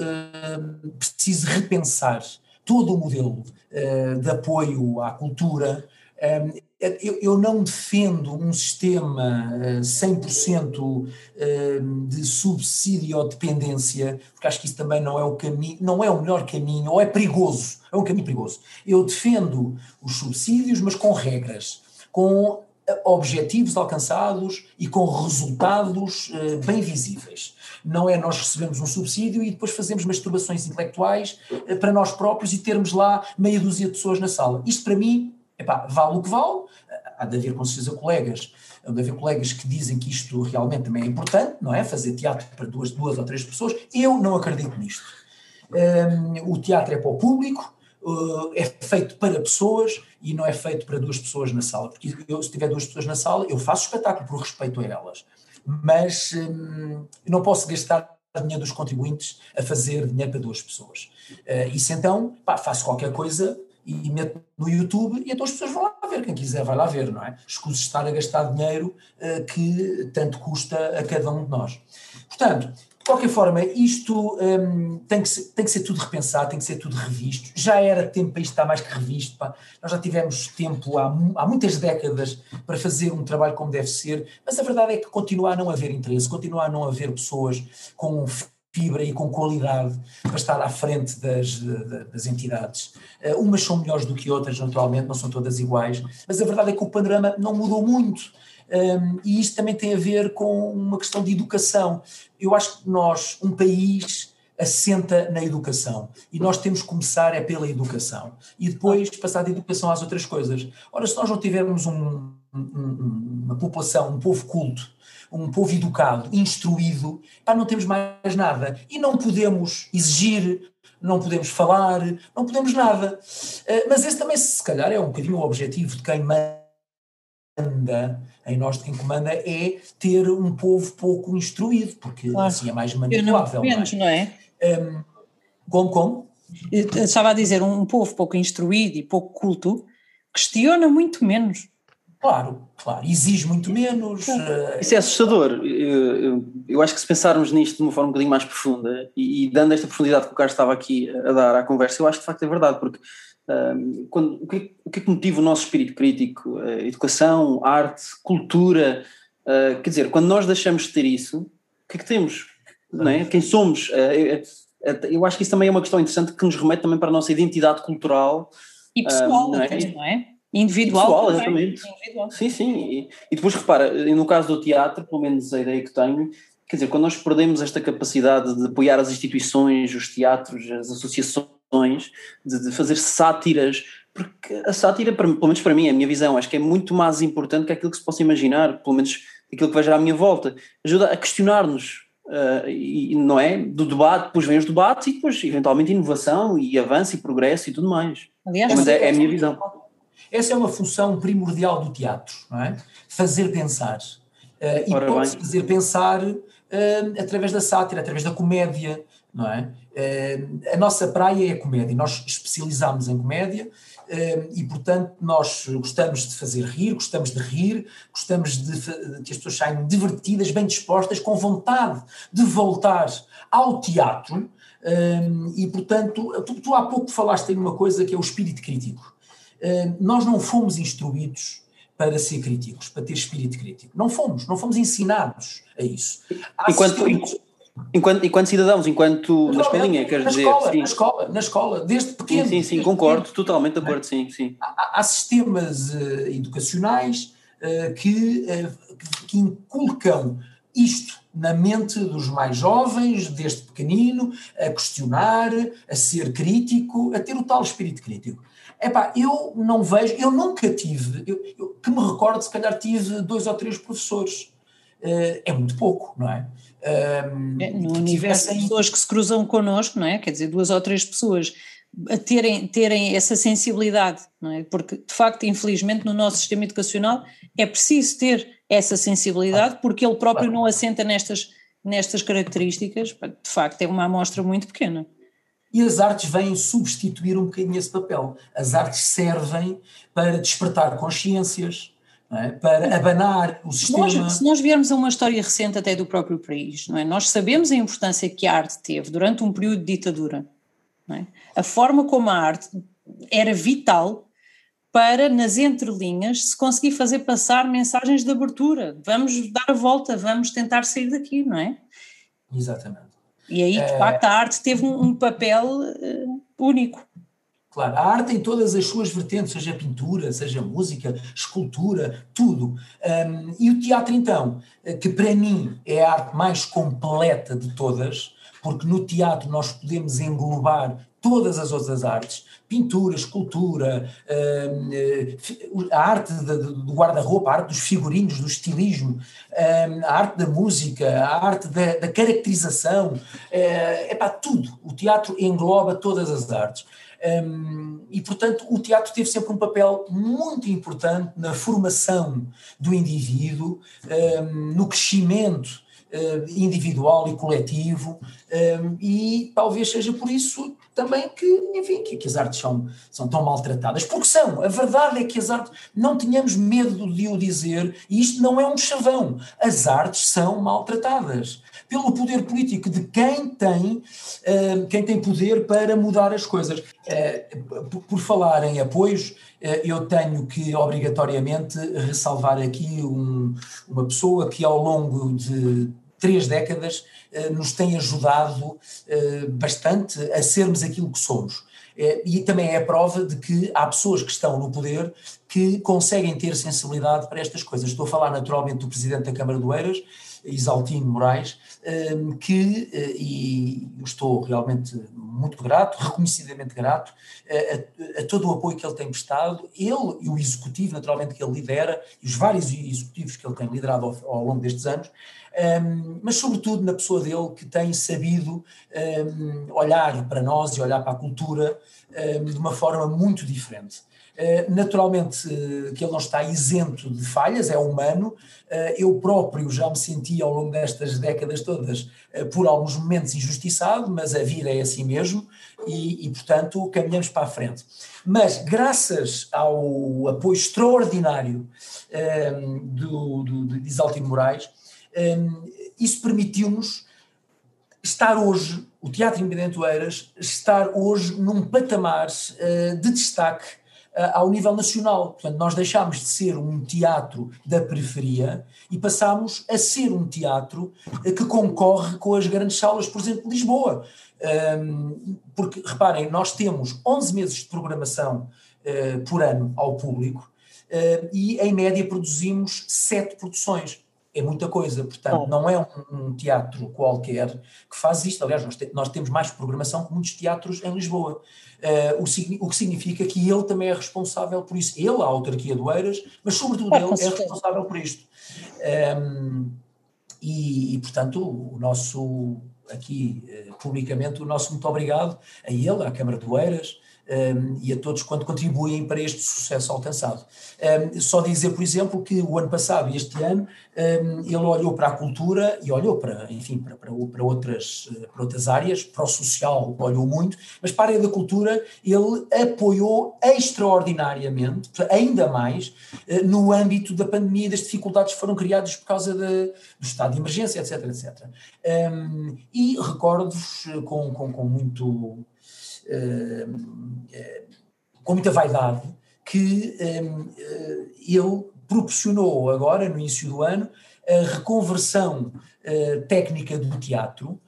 preciso repensar todo o modelo uh, de apoio à cultura. Um, eu, eu, não defendo um sistema 100% eh, eh, de subsídio ou dependência, porque acho que isso também não é o caminho, não é o melhor caminho, ou é perigoso, é um caminho perigoso. Eu defendo os subsídios, mas com regras, com eh, objetivos alcançados e com resultados bem visíveis. Não é nós recebemos um subsídio e depois fazemos masturbações intelectuais para nós próprios e termos lá meia dúzia de pessoas na sala. Isto para mim epá, vale o que vale, há de haver com certeza colegas, há de haver colegas que dizem que isto realmente também é importante, não é? Fazer teatro para duas, duas ou três pessoas, eu não acredito nisto. Um, o teatro é para o público, uh, é feito para pessoas e não é feito para duas pessoas na sala, porque eu, se tiver duas pessoas na sala, eu faço espetáculo por respeito a elas, mas um, eu não posso gastar dinheiro dos contribuintes a fazer dinheiro para duas pessoas. Uh, isso então, pá, faço qualquer coisa e meto no YouTube e então as pessoas vão lá ver, quem quiser vai lá ver, não é? Escuso estar a gastar dinheiro uh, que tanto custa a cada um de nós. Portanto, qualquer forma, isto um, tem, que ser, tem que ser tudo repensado, tem que ser tudo revisto. Já era tempo para isto estar mais que revisto. Pá. Nós já tivemos tempo há, há muitas décadas para fazer um trabalho como deve ser, mas a verdade é que continua a não haver interesse, continua a não haver pessoas com fibra e com qualidade para estar à frente das, das entidades. Uh, umas são melhores do que outras, naturalmente, não são todas iguais, mas a verdade é que o panorama não mudou muito. Um, e isto também tem a ver com uma questão de educação. Eu acho que nós, um país, assenta na educação. E nós temos que começar é pela educação. E depois passar da educação às outras coisas. Ora, se nós não tivermos um, um, uma população, um povo culto, um povo educado, instruído, pá, não temos mais nada. E não podemos exigir, não podemos falar, não podemos nada. Uh, mas esse também, se calhar, é um bocadinho o objetivo de quem manda em nós de quem comanda é ter um povo pouco instruído, porque claro. assim é mais manipulável. Menos, não é? Um, como, como? Eu estava a dizer, um povo pouco instruído e pouco culto questiona muito menos. Claro, claro, exige muito menos. Uh... Isso é assustador. Eu, eu, eu, acho que se pensarmos nisto de uma forma um bocadinho mais profunda e, e, dando esta profundidade que o Carlos estava aqui a dar à conversa, eu acho que de facto é verdade, porque quando, o, que, o que é que motiva o nosso espírito crítico? Uh, educação, arte, cultura. Uh, quer dizer, quando nós deixamos de ter isso, o que é que temos? Não é? Quem somos? Uh, eu acho que isso também é uma questão interessante que nos remete também para a nossa identidade cultural. E pessoal, não é? não é? Individual. pessoal, exatamente. Individual. Sim, sim. E, e, depois repara, no caso do teatro, pelo menos a ideia que tenho, quer dizer, quando nós perdemos esta capacidade de apoiar as instituições, os teatros, as associações, de, de, fazer sátiras, porque a sátira, pelo menos para mim, é a minha visão, acho que é muito mais importante que aquilo que se possa imaginar, pelo menos aquilo que vejo à minha volta. Ajuda a questionar-nos, uh, e, não é? Do debate, depois vem os debates e depois, eventualmente, inovação e avanço e progresso e tudo mais. Aliás, Mas é, é a minha visão. Essa é uma função primordial do teatro, não é? Fazer pensar. Uh, e pode fazer pensar uh, através da sátira, através da comédia, não é? Uh, a nossa praia é a comédia, nós especializamos em comédia uh, e, portanto, nós gostamos de fazer rir, gostamos de rir, gostamos de, de que as pessoas saiam divertidas, bem dispostas, com vontade de voltar ao teatro. Uh, e, portanto, tu, tu, há pouco falaste em uma coisa que é o espírito crítico. nós não fomos instruídos para ser críticos, para ter espírito crítico. Não fomos, não fomos ensinados a isso. Há Enquanto, Enquanto, enquanto cidadãos, enquanto na escolinha, quer dizer. Escola, na escola, na escola, desde pequeno. Sim, sim, sim concordo, pequeno. totalmente de acordo, sim, sim. Há, há sistemas uh, educacionais uh, que, uh, que inculcam isto na mente dos mais jovens, desde pequenino, a questionar, a ser crítico, a ter o tal espírito crítico. Epá, eu não vejo, eu nunca tive, eu, eu, que me recordo, se calhar tive dois ou três professores. É muito pouco, não é? Um, é, no universo tivessem... de pessoas que se cruzam connosco, não é? Quer dizer, duas ou três pessoas a terem, terem essa sensibilidade, não é? Porque, de facto, infelizmente, no nosso sistema educacional é preciso ter essa sensibilidade, porque ele próprio não assenta nestas, nestas características, de facto, é uma amostra muito pequena. E as artes vêm substituir um bocadinho esse papel. As artes servem para despertar consciências, é? para abanar o sistema. Se nós, se nós viermos a uma história recente até do próprio país, não é? nós sabemos a importância que a arte teve durante um período de ditadura. É? A forma como a arte era vital para, nas entrelinhas, se conseguir fazer passar mensagens de abertura. Vamos dar a volta, vamos tentar sair daqui, não é? Exatamente. E aí, de é... facto, a arte teve um, um papel uh, único. Claro, a arte em todas as suas vertentes, seja pintura, seja música, escultura, tudo. Um, e o teatro, então, eh, que para mim é a arte mais completa de todas, porque no teatro nós podemos englobar todas as outras artes, pintura, escultura, um, eh, a arte do guarda-roupa, a arte dos figurinos, do estilismo, um, a arte da música, a arte da, da caracterização, é, é para tudo. O teatro engloba todas as artes. Um, e, portanto, o teatro teve sempre um papel muito importante na formação do indivíduo, um, no crescimento individual e coletivo, e talvez seja por isso também que, enfim, que, que, as artes são, são tão maltratadas, porque são, a verdade é que as artes, não tínhamos medo de o dizer, e isto não é um chavão, as artes são maltratadas pelo poder político de quem tem, uh, quem tem poder para mudar as coisas. Uh, por, falar em apoios, uh, eu tenho que obrigatoriamente ressalvar aqui um, uma pessoa que ao longo de três décadas nos tem ajudado bastante a sermos aquilo que somos. E também é a prova de que há pessoas que estão no poder que conseguem ter sensibilidade para estas coisas. Estou a falar naturalmente do Presidente da Câmara do Eiras, Isaltino Moraes, hum, que, eh, e estou realmente muito grato, reconhecidamente grato, a, a, todo o apoio que ele tem prestado, ele e o executivo, naturalmente, que ele lidera, e os vários executivos que ele tem liderado ao, ao longo destes anos, um, mas sobretudo na pessoa dele que tem sabido um, olhar para nós e olhar para a cultura um, de uma forma muito diferente. Eh, naturalmente que ele não está isento de falhas, é humano. Eh, eu próprio já me senti ao longo destas décadas todas, por alguns momentos, injustiçado, mas a vida é assim mesmo e, e portanto, caminhamos para a frente. Mas, graças ao apoio extraordinário do, do, de Isaltino Moraes, isso permitiu-nos estar hoje, o Teatro Independente Oeiras, estar hoje num patamar uh, de destaque uh, ao nível nacional. Portanto, nós deixámos de ser um teatro da periferia e passámos a ser um teatro uh, que concorre com as grandes salas, por exemplo, de Lisboa. Um, porque, reparem, nós temos 11 meses de programação por ano ao público e, em média, produzimos sete produções é muita coisa, portanto, não é um, teatro qualquer que faz isto. Aliás, nós, te, nós, temos mais programação que muitos teatros em Lisboa. Uh, o, o, que significa que ele também é responsável por isso. Ele, a autarquia do Eiras, mas sobretudo ele é responsável por isto. Um, ehm, e, e, portanto, o nosso, aqui uh, publicamente, o nosso muito obrigado a ele, à Câmara do Eiras, um, e a todos quanto contribuem para este sucesso alcançado. Um, só dizer, por exemplo, que o ano passado e este ano um, ele olhou para a cultura e olhou para, enfim, para, para, para, outras, para outras áreas, para o social olhou muito, mas para a área da cultura ele apoiou extraordinariamente, ainda mais, uh, no âmbito da pandemia e das dificuldades que foram criadas por causa de, do estado de emergência, etc, etc. e recordo-vos com, com, com muito eh, eh, com muita vaidade que eh, ele proporcionou agora, no início do ano, a reconversão técnica do teatro.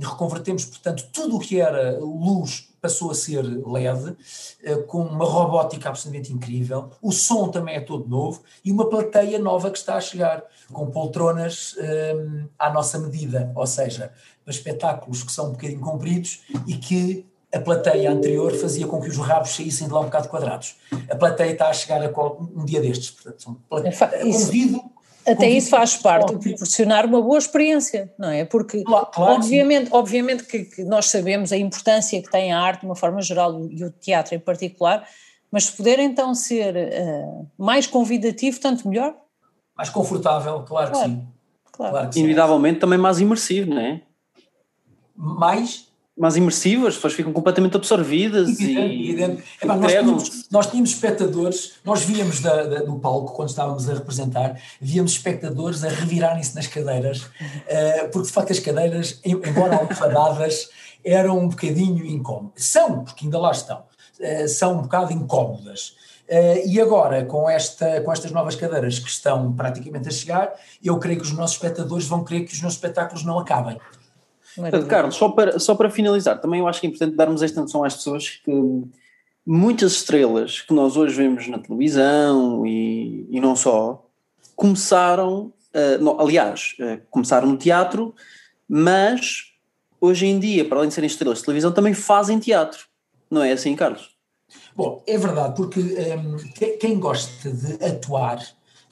reconvertemos, portanto, tudo o que era luz passou a ser LED, com uma robótica absolutamente incrível. O som também é todo novo e uma plateia nova que está a chegar, com poltronas à nossa medida, ou seja, espetáculos que são um bocadinho compridos e que a plateia anterior fazia com que os rabos saíssem de lá um bocado quadrados. A plateia está a chegar a um dia destes, portanto, plate... É convido até isso faz parte de proporcionar uma boa experiência, não é? Porque, claro, claro, obviamente, obviamente que, que, nós sabemos a importância que tem a arte de uma forma geral e o teatro em particular, mas se puder então ser uh, mais convidativo, tanto melhor. Mais confortável, claro, claro que sim. Claro. claro que sim. Inevitavelmente também mais imersivo, não é? Mais mais imersivas, as pessoas ficam completamente absorvidas e, e Epá, nós, tínhamos, nós, tínhamos, espectadores, nós víamos da, da, do palco quando estávamos a representar, víamos espectadores a revirarem-se nas cadeiras, uh, porque de facto as cadeiras, embora *laughs* almofadadas, eram um bocadinho incómodas. São, porque ainda lá estão, uh, são um bocado incómodas. Uh, e agora, com, esta, com estas novas cadeiras que estão praticamente a chegar, eu creio que os nossos espectadores vão querer que os nossos espetáculos não acabem. Maravilha. Carlos, só para, só para finalizar, também eu acho que é importante darmos esta noção às pessoas que muitas estrelas que nós hoje vemos na televisão e, e não só, começaram, uh, não, aliás, uh, começaram no teatro, mas hoje em dia, para além de serem estrelas de televisão, também fazem teatro. Não é assim, Carlos? Bom, é verdade, porque um, ehm, quem gosta de atuar,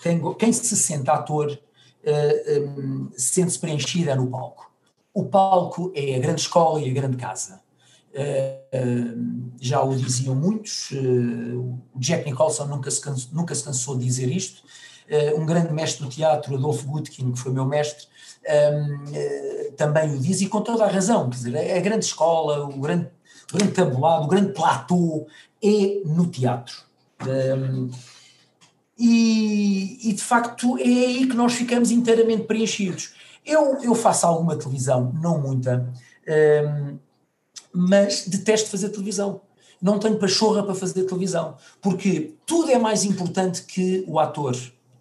quem, quem se sente ator, uh, eh, um, ehm, sente-se preenchida no palco o palco é a grande escola e a grande casa. Uh, já o diziam muitos, uh, o Jack Nicholson nunca se, cansou, nunca se cansou de dizer isto, um grande mestre do teatro, Adolfo Gutkin, que foi meu mestre, também o diz, e com toda a razão, quer dizer, a grande escola, o grande, o grande tabulado, o grande platô é no teatro. E, e, de facto é aí que nós ficamos inteiramente preenchidos. Eu, eu faço alguma televisão, não muita, um, mas detesto fazer televisão. Não tenho pachorra para fazer televisão, porque tudo é mais importante que o ator.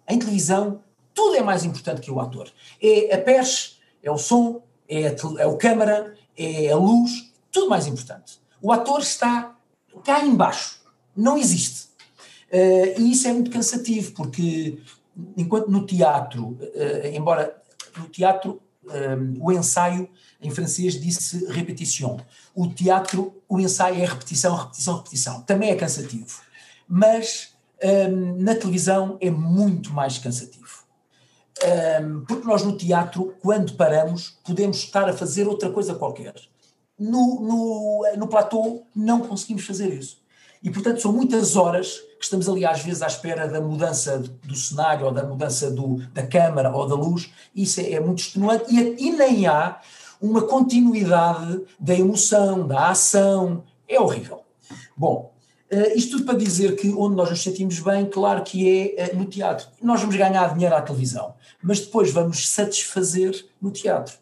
Em televisão, tudo é mais importante que o ator. É a perche, é o som, é, a, é o câmara, é a luz, tudo mais importante. O ator está cá embaixo, não existe. Uh, e isso é muito cansativo, porque enquanto no teatro, uh, embora no teatro um, o ensaio em francês disse repetition. O teatro, o ensaio é repetição, repetição, repetição. Também é cansativo. Mas um, na televisão é muito mais cansativo. Um, porque nós no teatro, quando paramos, podemos estar a fazer outra coisa qualquer. No, no, no platô não conseguimos fazer isso. E, portanto, são muitas horas estamos ali, às vezes, à espera da mudança do cenário, ou da mudança do, da câmara, ou da luz. Isso é, é muito extenuante. E, e nem há uma continuidade da emoção, da ação. É horrível. Bom, uh, isto tudo para dizer que onde nós nos sentimos bem, claro que é uh, no teatro. Nós vamos ganhar dinheiro à televisão, mas depois vamos satisfazer no teatro.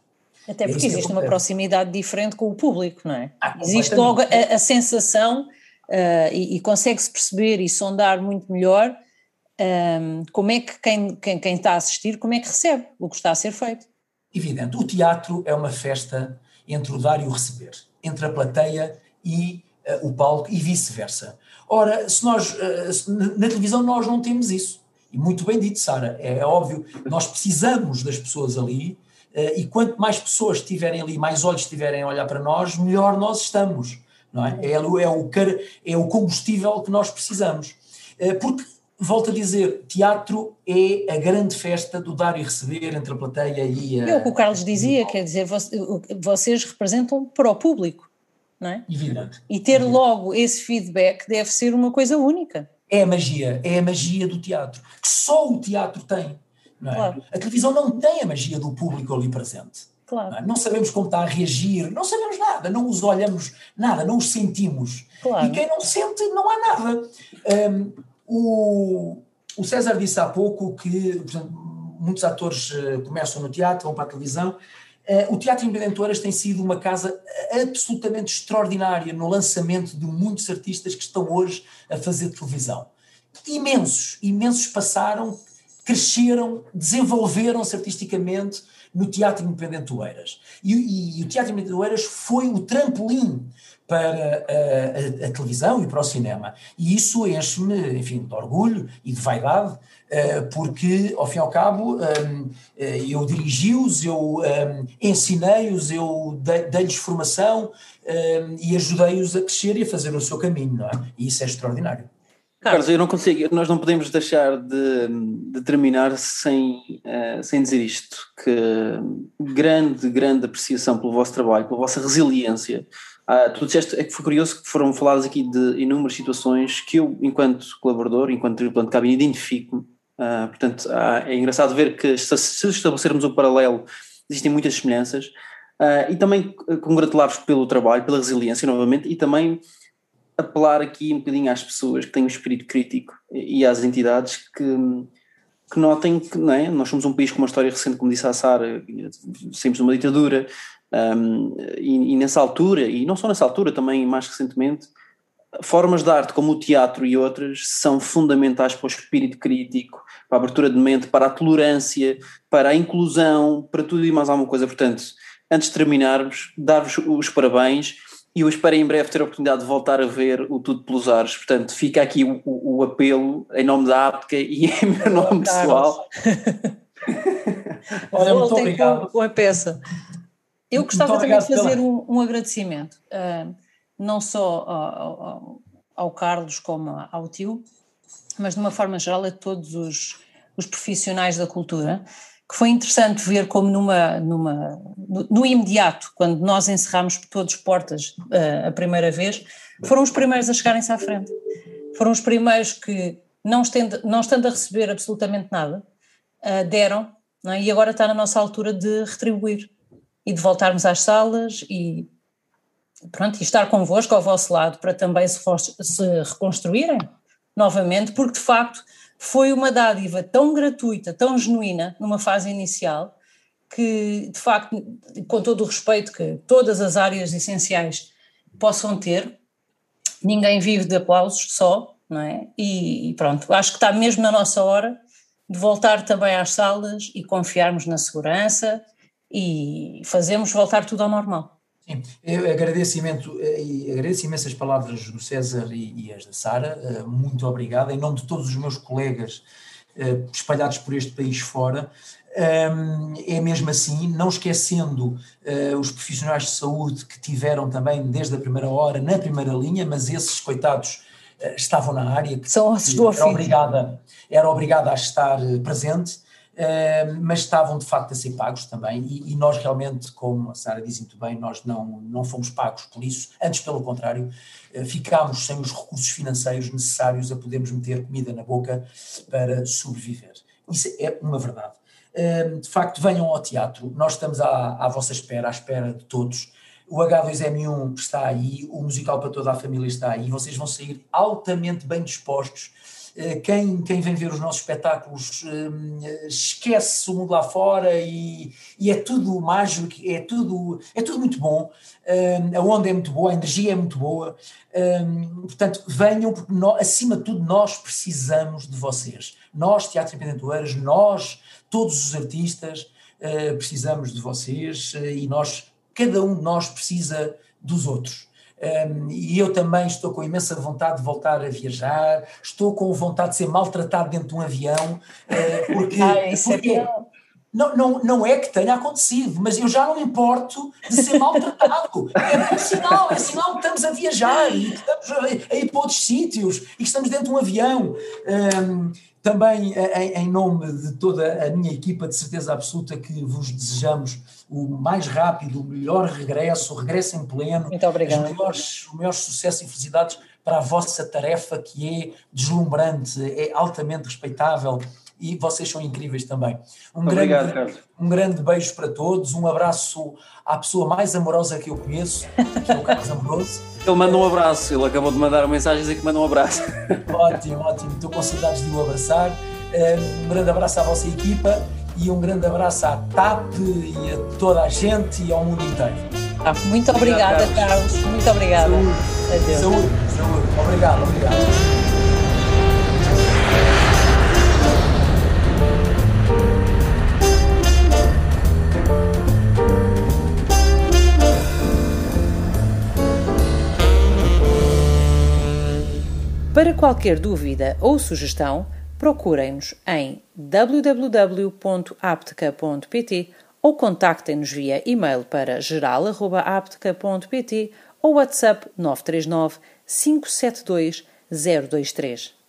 Até é porque é existe uma proximidade diferente com o público, não é? Ah, existe logo a, a sensação uh, e, e consegue-se perceber e sondar muito melhor um, como é que quem, quem, quem está a assistir, como é que recebe o que está a ser feito. Evidente, o teatro é uma festa entre o dar e o receber, entre a plateia e uh, o palco e vice-versa. Ora, se nós, uh, na televisão nós não temos isso. E muito bem dito, Sara, é, é, óbvio, nós precisamos das pessoas ali uh, e quanto mais pessoas estiverem ali, mais olhos estiverem a olhar para nós, melhor nós estamos não é? É, é, o, é o combustível que nós precisamos. Eh, porque, volto a dizer, teatro é a grande festa do dar e receber entre a plateia e a. É o que o Carlos dizia, quer dizer, vocês representam para o público, não é? Evidente. E ter Evidente. logo esse feedback deve ser uma coisa única. É a magia, é a magia do teatro, que só o teatro tem. É? Claro. A televisão não tem a magia do público ali presente. Claro. Não, é? não, sabemos como está a reagir, não sabemos nada, não os olhamos nada, não os sentimos. Claro. E quem não sente, não há nada. Um, o, o César disse há pouco que portanto, muitos atores uh, começam no teatro, vão para a televisão. Uh, o Teatro Independente tem sido uma casa absolutamente extraordinária no lançamento de muitos artistas que estão hoje a fazer televisão. Imensos, imensos passaram, cresceram, desenvolveram-se artisticamente no Teatro Independente do Eiras. E, e, e o Teatro Independente do Eiras foi o trampolim para a, a, a, televisão e para o cinema. E isso enche-me, enfim, de orgulho e de vaidade, uh, porque, ao fim e ao cabo, uh, eu dirigi-os, eu ensinei-os, eu dei-lhes formação e ajudei-os a crescer e a fazer o seu caminho, não é? E isso é extraordinário. Carlos, eu não consigo, nós não podemos deixar de, de terminar sem, uh, sem dizer isto, que grande, grande apreciação pelo vosso trabalho, pela vossa resiliência. Uh, tu disseste, é que foi curioso que foram faladas aqui de inúmeras situações que eu, enquanto colaborador, enquanto tripulante de cabine, identifico. Uh, portanto, uh, é engraçado ver que se, se estabelecermos um paralelo, existem muitas semelhanças. E também congratular-vos pelo trabalho, pela resiliência, novamente, e também apelar aqui um bocadinho às pessoas que têm um espírito crítico e às entidades que, que notem que não é? nós somos um país com uma história recente, como disse a Sara, sempre uma ditadura, um, e, e, nessa altura, e não só nessa altura, também mais recentemente, formas de arte como o teatro e outras são fundamentais para o espírito crítico, para a abertura de mente, para a tolerância, para a inclusão, para tudo e mais alguma coisa. Portanto, antes de terminarmos, dar-vos os parabéns e eu espero em breve ter a oportunidade de voltar a ver o Tudo pelos Ares. Portanto, fica aqui o, o, o apelo em nome da APTCA e em meu nome pessoal. *laughs* Olha, muito obrigado. Com, com a peça. Eu gostava também de fazer um, um agradecimento, uh, não só ao, ao, ao, Carlos como ao tio, mas de uma forma geral a todos os, os profissionais da cultura que foi interessante ver como numa, numa, no, no imediato, quando nós encerramos todos portas uh, a primeira vez, foram os primeiros a chegarem-se à frente. Foram os primeiros que não estando, não estando a receber absolutamente nada, uh, deram, é? e agora está na nossa altura de retribuir e de voltarmos às salas e pronto, e estar convosco ao vosso lado para também se, se reconstruírem novamente, porque de facto foi uma dádiva tão gratuita, tão genuína numa fase inicial, que de facto, com todo o respeito que todas as áreas essenciais possam ter, ninguém vive de aplausos só, não é? E, pronto, acho que está mesmo na nossa hora de voltar também às salas e confiarmos na segurança e fazermos voltar tudo ao normal. Sim, eu agradeço, imenso, eh, agradeço imensas palavras do César e, e as da Sara, eh, muito obrigado, em nome de todos os meus colegas eh, espalhados por este país fora, ehm, é mesmo assim, não esquecendo os profissionais de saúde que tiveram também desde a primeira hora na primeira linha, mas esses coitados estavam na área, que São era obrigada, era obrigada a estar presente mas estavam de facto a ser pagos também, e, e, nós realmente, como a Sara diz muito bem, nós não, não fomos pagos por isso, antes pelo contrário, uh, ficámos sem os recursos financeiros necessários a podermos meter comida na boca para sobreviver. Isso é uma verdade. Uh, de facto, venham ao teatro, nós estamos à, à vossa espera, à espera de todos. O H2M1 está aí, o musical para toda a família está aí, vocês vão sair altamente bem dispostos eh, quem, quem vem ver os nossos espetáculos eh, esquece o mundo lá fora e, e, é tudo mágico, é tudo, é tudo muito bom, eh, a onda é muito boa, a energia é muito boa, portanto venham porque nós, acima de tudo nós precisamos de vocês, nós Teatro Independente Oeiras, nós, todos os artistas precisamos de vocês e nós, cada um de nós precisa dos outros. Um, e eu também estou com imensa vontade de voltar a viajar, estou com vontade de ser maltratado dentro de um avião, uh, porque, *laughs* Ai, porque é não, não, não é que tenha acontecido, mas eu já não me importo de ser maltratado. É, é sinal, é sinal que estamos a viajar e que estamos a, a ir para outros sítios e que estamos dentro de um avião. Um, também em, em, nome de toda a minha equipa, de certeza absoluta que vos desejamos o mais rápido, o melhor regresso, o regresso em pleno, Muito obrigado. Melhores, o maior sucesso e felicidades para a vossa tarefa que é deslumbrante, é altamente respeitável e vocês são incríveis também. Um, Obrigado, grande, um grande beijo para todos, um abraço à pessoa mais amorosa que eu conheço, que é o Carlos Amoroso. *laughs* Ele manda um abraço, ele acabou de mandar uma mensagem dizer que manda um abraço. *laughs* Ótimo, ótimo, estou com saudades de o abraçar. Um grande abraço à vossa equipa e um grande abraço à TAP e a toda a gente e ao mundo inteiro. Ah, muito obrigada, Carlos. Carlos. Muito obrigada. Saúde. Adeus. Saúde, saúde. Obrigado, obrigado. Para qualquer dúvida ou sugestão, procurem-nos em www.apteca.pt ou contactem-nos via e-mail para geral.apteca.pt ou WhatsApp 939 572 023.